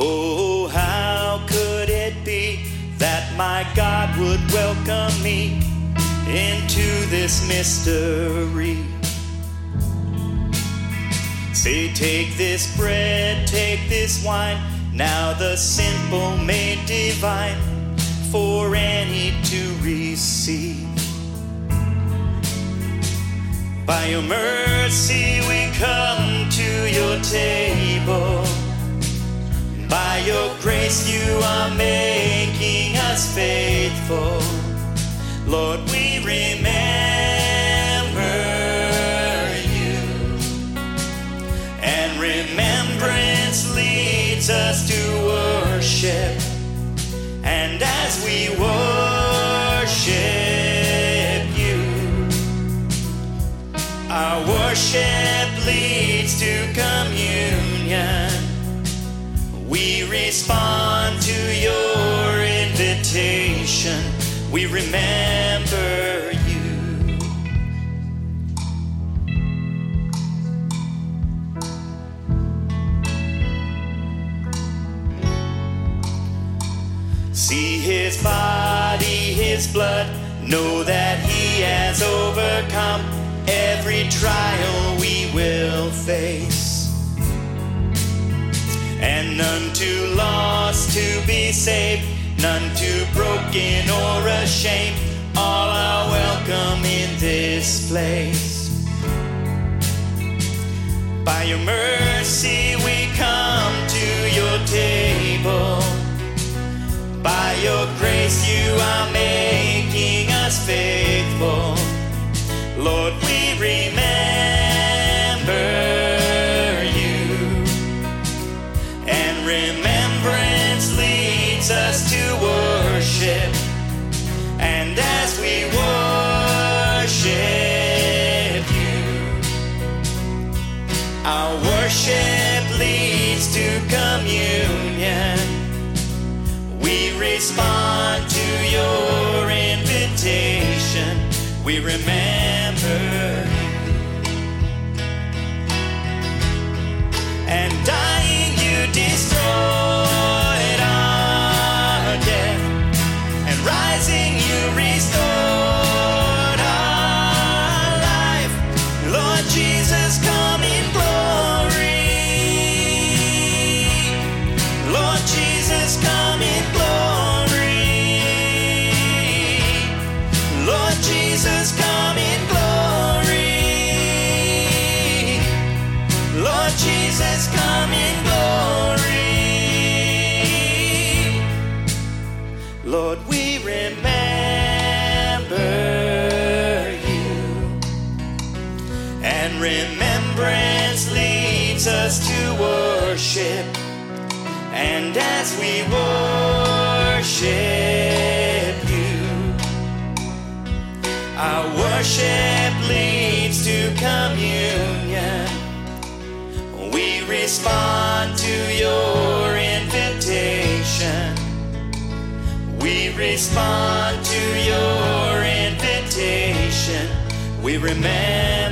Oh, how could it be that my God would welcome me into this mystery? Say, take this bread, take this wine, now the simple made divine for any to receive. By your mercy we come to your table. Grace you are making us faithful. Lord, we remember you. And remembrance leads us to worship. And as we worship you, our worship leads to communion. We respond We remember you. See his body, his blood. Know that he has overcome every trial we will face. And none too lost to be saved, none too broken or ashamed. All are welcome in this place. By your mercy worship leads to communion. We respond to your invitation. We remember And as we worship our worship leads to communion. We respond to your invitation. We respond to your invitation. We remember